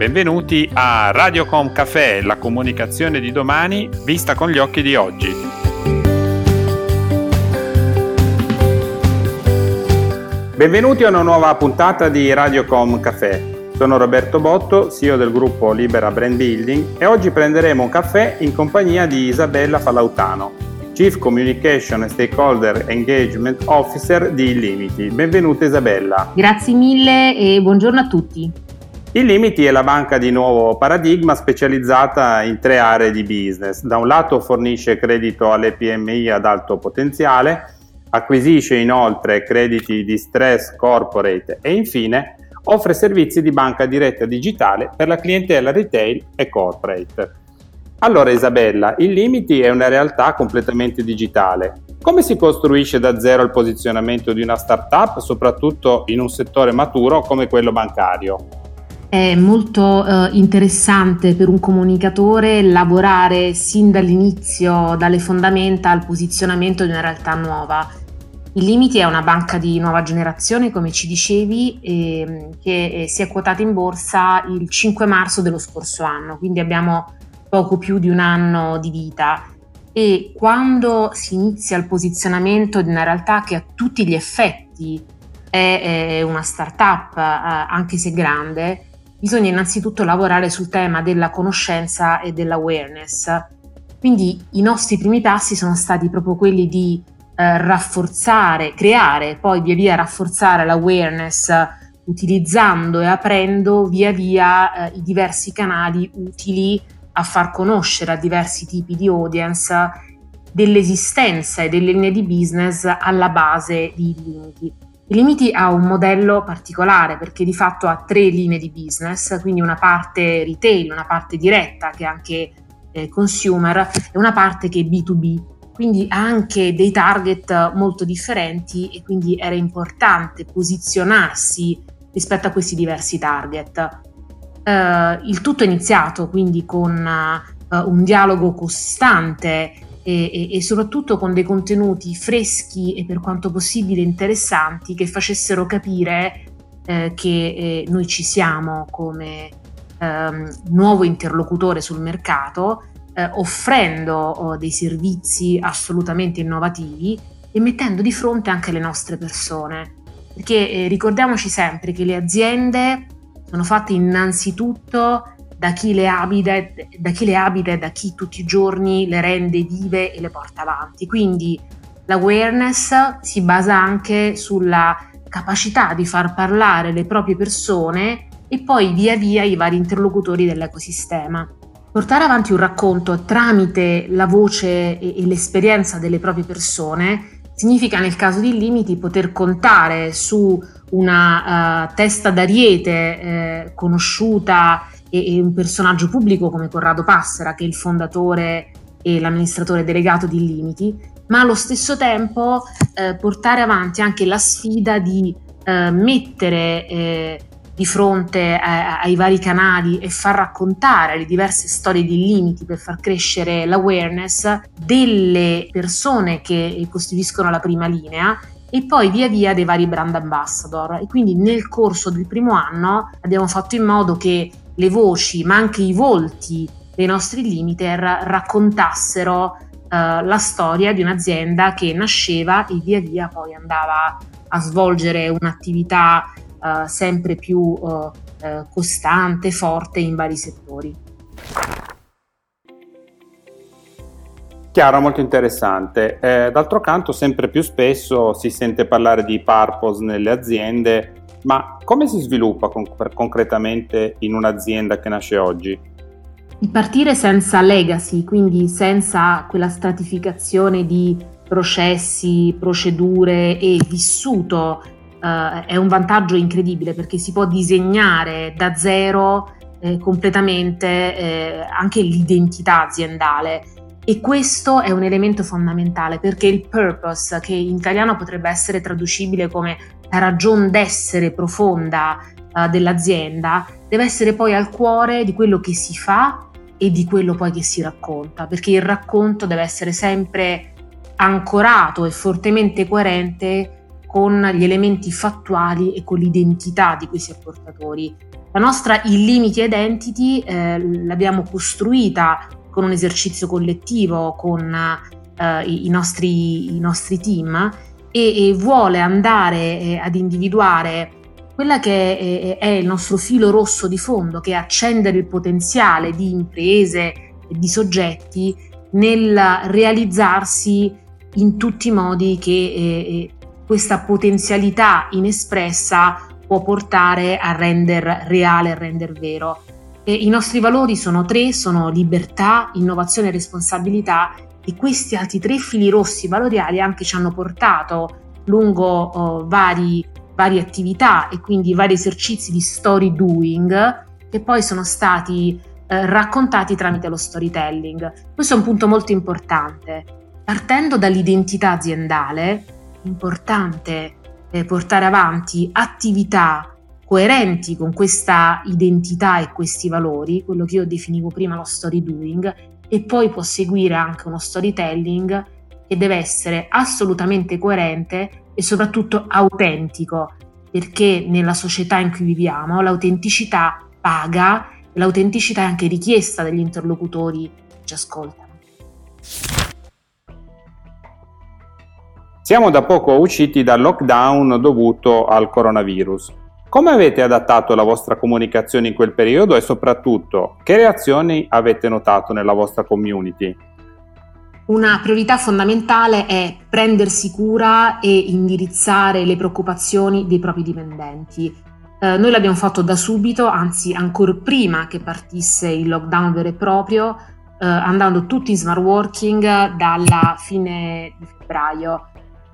Benvenuti a Radiocom Café, la comunicazione di domani vista con gli occhi di oggi. Benvenuti a una nuova puntata di Radiocom Café. Sono Roberto Botto, CEO del gruppo Libera Brand Building e oggi prenderemo un caffè in compagnia di Isabella Falautano, Chief Communication and Stakeholder Engagement Officer di Illimiti. Benvenuta Isabella. Grazie mille e buongiorno a tutti. Illimiti è la banca di nuovo paradigma specializzata in tre aree di business. Da un lato fornisce credito alle PMI ad alto potenziale, acquisisce inoltre crediti di stress corporate e infine offre servizi di banca diretta digitale per la clientela retail e corporate. Allora Isabella, il Limiti è una realtà completamente digitale. Come si costruisce da zero il posizionamento di una startup, soprattutto in un settore maturo come quello bancario? È molto eh, interessante per un comunicatore lavorare sin dall'inizio, dalle fondamenta al posizionamento di una realtà nuova. Il Limiti è una banca di nuova generazione, come ci dicevi, eh, che si è quotata in borsa il 5 marzo dello scorso anno, quindi abbiamo poco più di un anno di vita e quando si inizia il posizionamento di una realtà che a tutti gli effetti è, è una startup, eh, anche se grande, bisogna innanzitutto lavorare sul tema della conoscenza e dell'awareness. Quindi i nostri primi passi sono stati proprio quelli di eh, rafforzare, creare, poi via via rafforzare l'awareness utilizzando e aprendo via via eh, i diversi canali utili a far conoscere a diversi tipi di audience dell'esistenza e delle linee di business alla base di limiti. I limiti ha un modello particolare perché di fatto ha tre linee di business, quindi una parte retail, una parte diretta che è anche eh, consumer e una parte che è B2B, quindi ha anche dei target molto differenti e quindi era importante posizionarsi rispetto a questi diversi target. Uh, il tutto è iniziato quindi con uh, un dialogo costante e, e, soprattutto con dei contenuti freschi e per quanto possibile interessanti che facessero capire uh, che eh, noi ci siamo come ehm, nuovo interlocutore sul mercato, offrendo oh, dei servizi assolutamente innovativi e mettendo di fronte anche le nostre persone. Perché ricordiamoci sempre che le aziende sono fatte innanzitutto da chi, le abita, da chi abita e da chi tutti i giorni le rende vive e le porta avanti. Quindi l'awareness si basa anche sulla capacità di far parlare le proprie persone e poi via via i vari interlocutori dell'ecosistema. Portare avanti un racconto tramite la voce e, e l'esperienza delle proprie persone significa nel caso di limiti poter contare su una uh, testa d'ariete eh, conosciuta e, e, un personaggio pubblico come Corrado Passera, che è il fondatore e l'amministratore delegato di Limiti, ma allo stesso tempo eh, portare avanti anche la sfida di eh, mettere eh, di fronte a, ai vari canali e far raccontare le diverse storie di limiti per far crescere l'awareness delle persone che costituiscono la prima linea e poi via via dei vari brand ambassador. E quindi nel corso del primo anno abbiamo fatto in modo che le voci ma anche i volti dei nostri limiter raccontassero uh, la storia di un'azienda che nasceva e via via poi andava a svolgere un'attività uh, sempre più uh, costante, forte in vari settori. Chiaro, molto interessante. Eh, d'altro canto, sempre più spesso si sente parlare di purpose nelle aziende, ma come si sviluppa con- concretamente in un'azienda che nasce oggi? Il partire senza legacy, quindi senza quella stratificazione di processi, procedure e vissuto, eh, è un vantaggio incredibile perché si può disegnare da zero eh, completamente eh, anche l'identità aziendale e questo è un elemento fondamentale perché il purpose, che in italiano potrebbe essere traducibile come la ragione d'essere profonda uh, dell'azienda, deve essere poi al cuore di quello che si fa e di quello poi che si racconta, perché il racconto deve essere sempre ancorato e fortemente coerente con gli elementi fattuali e con l'identità di questi apportatori. La nostra illimiti identity eh, l'abbiamo costruita con un esercizio collettivo, con eh, i, nostri, i, nostri, team e, e vuole andare eh, ad individuare quella che è, è, il nostro filo rosso di fondo, che è accendere il potenziale di imprese e di soggetti nel realizzarsi in tutti i modi che eh, eh questa potenzialità inespressa può portare a render reale, a render vero. E I nostri valori sono tre, sono libertà, innovazione e responsabilità e questi altri tre fili rossi valoriali anche ci hanno portato lungo oh, vari, varie attività e quindi vari esercizi di story doing che poi sono stati eh, raccontati tramite lo storytelling. Questo è un punto molto importante. Partendo dall'identità aziendale, importante eh, portare avanti attività coerenti con questa identità e questi valori, quello che io definivo prima lo story doing, e poi può seguire anche uno storytelling che deve essere assolutamente coerente e soprattutto autentico, perché nella società in cui viviamo l'autenticità paga e l'autenticità è anche richiesta dagli interlocutori che ci ascoltano. Siamo da poco usciti dal lockdown dovuto al coronavirus. Come avete adattato la vostra comunicazione in quel periodo e soprattutto che reazioni avete notato nella vostra community? Una priorità fondamentale è prendersi cura e indirizzare le preoccupazioni dei propri dipendenti. Eh, noi l'abbiamo fatto da subito, anzi ancora prima che partisse il lockdown vero e proprio, eh, andando tutti in smart working dalla fine di febbraio.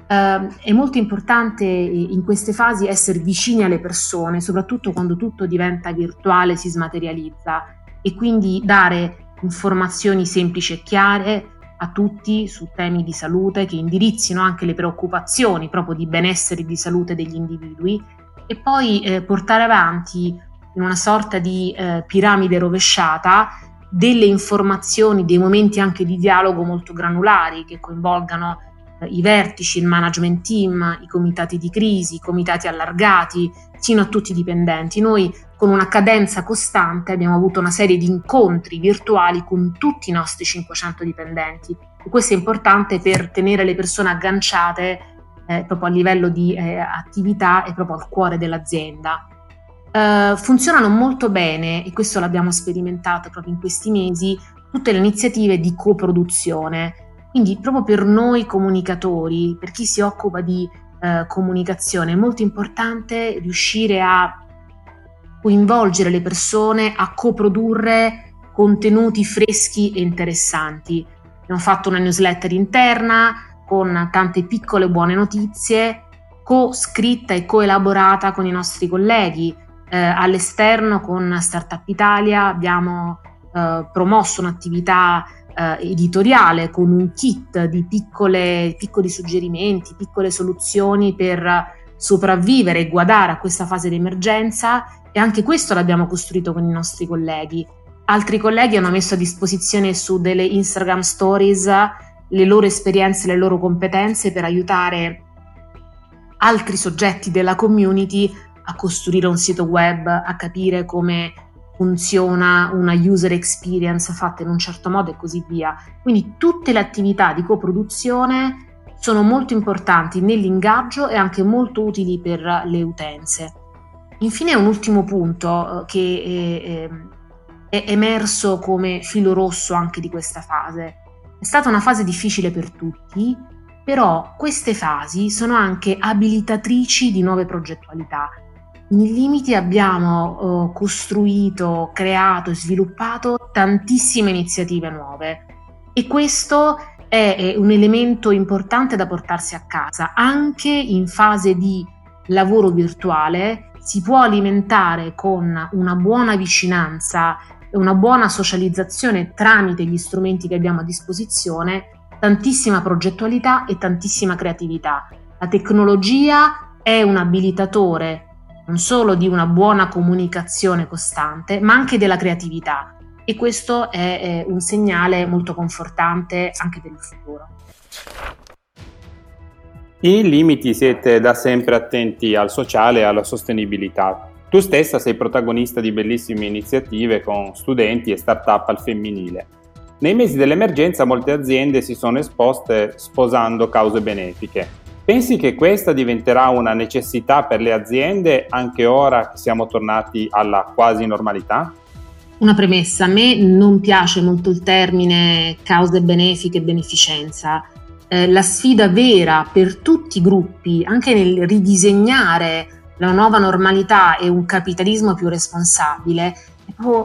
Uh, è molto importante in queste fasi essere vicini alle persone, soprattutto quando tutto diventa virtuale, si smaterializza. E quindi dare informazioni semplici e chiare a tutti su temi di salute che indirizzino anche le preoccupazioni proprio di benessere e di salute degli individui. E poi eh, portare avanti in una sorta di eh, piramide rovesciata delle informazioni, dei momenti anche di dialogo molto granulari che coinvolgano i vertici, il management team, i comitati di crisi, i comitati allargati, fino a tutti i dipendenti. Noi con una cadenza costante abbiamo avuto una serie di incontri virtuali con tutti i nostri 500 dipendenti e questo è importante per tenere le persone agganciate eh, proprio a livello di eh, attività e proprio al cuore dell'azienda. Uh, funzionano molto bene, e questo l'abbiamo sperimentato proprio in questi mesi, tutte le iniziative di coproduzione quindi proprio per noi comunicatori, per chi si occupa di eh, comunicazione, è molto importante riuscire a coinvolgere le persone a coprodurre contenuti freschi e interessanti. Abbiamo fatto una newsletter interna con tante piccole buone notizie, co-scritta e co-elaborata con i nostri colleghi. Eh, all'esterno con Startup Italia abbiamo eh, promosso un'attività eh, editoriale con un kit di piccole, piccoli suggerimenti, piccole soluzioni per sopravvivere e guardare a questa fase di emergenza e anche questo l'abbiamo costruito con i nostri colleghi. Altri colleghi hanno messo a disposizione su delle Instagram stories le loro esperienze, le loro competenze per aiutare altri soggetti della community a costruire un sito web, a capire come funziona una user experience fatta in un certo modo e così via. Quindi tutte le attività di coproduzione sono molto importanti nell'ingaggio e anche molto utili per le utenze. Infine un ultimo punto eh, che è, ehm, è emerso come filo rosso anche di questa fase. È stata una fase difficile per tutti, però queste fasi sono anche abilitatrici di nuove progettualità nei limiti abbiamo uh, costruito, creato e sviluppato tantissime iniziative nuove e questo è un elemento importante da portarsi a casa. Anche in fase di lavoro virtuale si può alimentare con una buona vicinanza e una buona socializzazione tramite gli strumenti che abbiamo a disposizione tantissima progettualità e tantissima creatività. La tecnologia è un abilitatore non solo di una buona comunicazione costante, ma anche della creatività. E questo è, un segnale molto confortante anche per il futuro. In limiti siete da sempre attenti al sociale e alla sostenibilità. Tu stessa sei protagonista di bellissime iniziative con studenti e start-up al femminile. Nei mesi dell'emergenza molte aziende si sono esposte sposando cause benefiche. Pensi che questa diventerà una necessità per le aziende anche ora che siamo tornati alla quasi normalità? Una premessa, a me non piace molto il termine cause benefiche e beneficenza. Eh, la sfida vera per tutti i gruppi, anche nel ridisegnare la nuova normalità e un capitalismo più responsabile,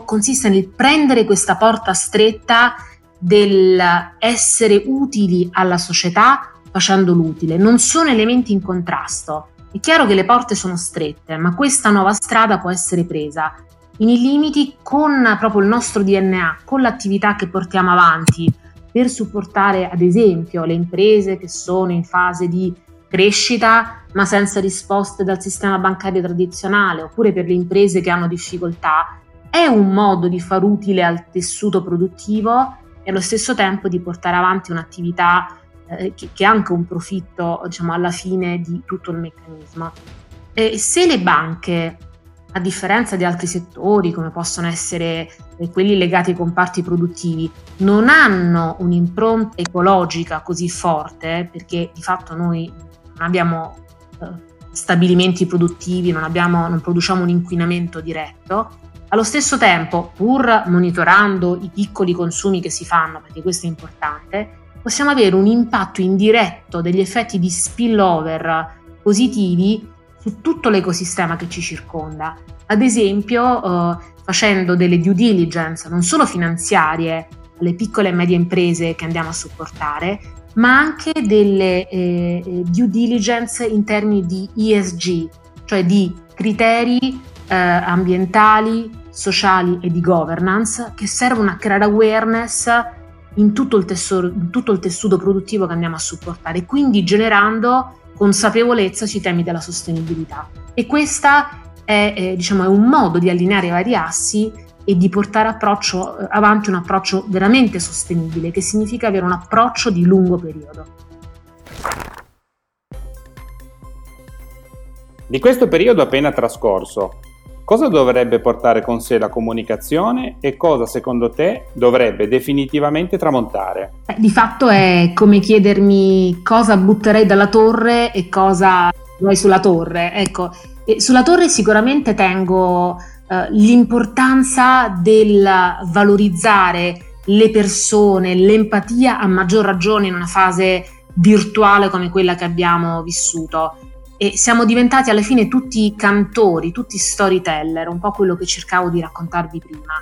consiste nel prendere questa porta stretta dell'essere utili alla società facendo l'utile. Non sono elementi in contrasto. È chiaro che le porte sono strette, ma questa nuova strada può essere presa in limiti con proprio il nostro DNA, con l'attività che portiamo avanti per supportare ad esempio le imprese che sono in fase di crescita ma senza risposte dal sistema bancario tradizionale oppure per le imprese che hanno difficoltà, è un modo di far utile al tessuto produttivo e allo stesso tempo di portare avanti un'attività eh, che, che, ha anche un profitto diciamo, alla fine di tutto il meccanismo. E se le banche a differenza di altri settori come possono essere eh, quelli legati ai comparti produttivi, non hanno un'impronta ecologica così forte, perché di fatto noi non abbiamo eh, stabilimenti produttivi, non, abbiamo, non produciamo un inquinamento diretto, allo stesso tempo, pur monitorando i piccoli consumi che si fanno, perché questo è importante, possiamo avere un impatto indiretto degli effetti di spillover positivi su tutto l'ecosistema che ci circonda. Ad esempio, eh, facendo delle due diligence non solo finanziarie alle piccole e medie imprese che andiamo a supportare, ma anche delle eh, eh due diligence in termini di ESG, cioè di criteri eh, ambientali, sociali e di governance che servono a creare awareness in tutto, il tessuto, in tutto il tessuto produttivo che andiamo a supportare, quindi generando consapevolezza sui temi della sostenibilità. E questa è, è, diciamo, è un modo di allineare i vari assi e di portare eh, avanti un approccio veramente sostenibile, che significa avere un approccio di lungo periodo. Di questo periodo appena trascorso, cosa dovrebbe portare con sé la comunicazione e cosa secondo te dovrebbe definitivamente tramontare? Eh, di fatto è come chiedermi cosa butterei dalla torre e cosa vuoi sulla torre. Ecco, sulla torre sicuramente tengo eh, l'importanza del valorizzare le persone, l'empatia a maggior ragione in una fase virtuale come quella che abbiamo vissuto e siamo diventati alla fine tutti cantori, tutti storyteller, un po' quello che cercavo di raccontarvi prima.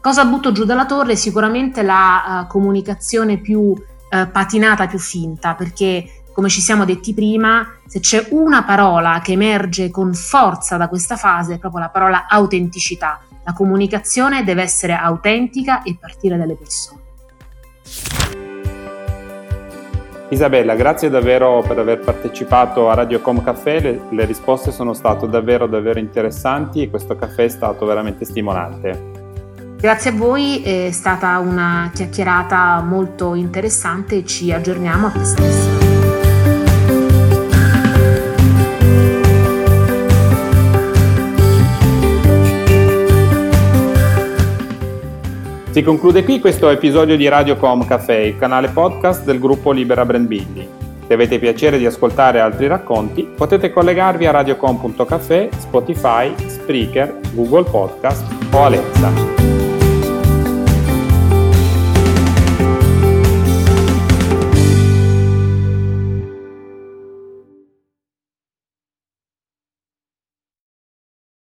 Cosa butto giù dalla torre? Sicuramente la uh, comunicazione più uh, patinata, più finta, perché come ci siamo detti prima, se c'è una parola che emerge con forza da questa fase è proprio la parola autenticità. La comunicazione deve essere autentica e partire dalle persone. Isabella, grazie davvero per aver partecipato a Radio Com Café, le, le, risposte sono state davvero davvero interessanti e questo caffè è stato veramente stimolante. Grazie a voi, è stata una chiacchierata molto interessante e ci aggiorniamo a prestissimo. Si conclude qui questo episodio di Radio Com Café, il canale podcast del gruppo Libera Brand Building. Se avete piacere di ascoltare altri racconti, potete collegarvi a radiocom.café, Spotify, Spreaker, Google Podcast o Alexa.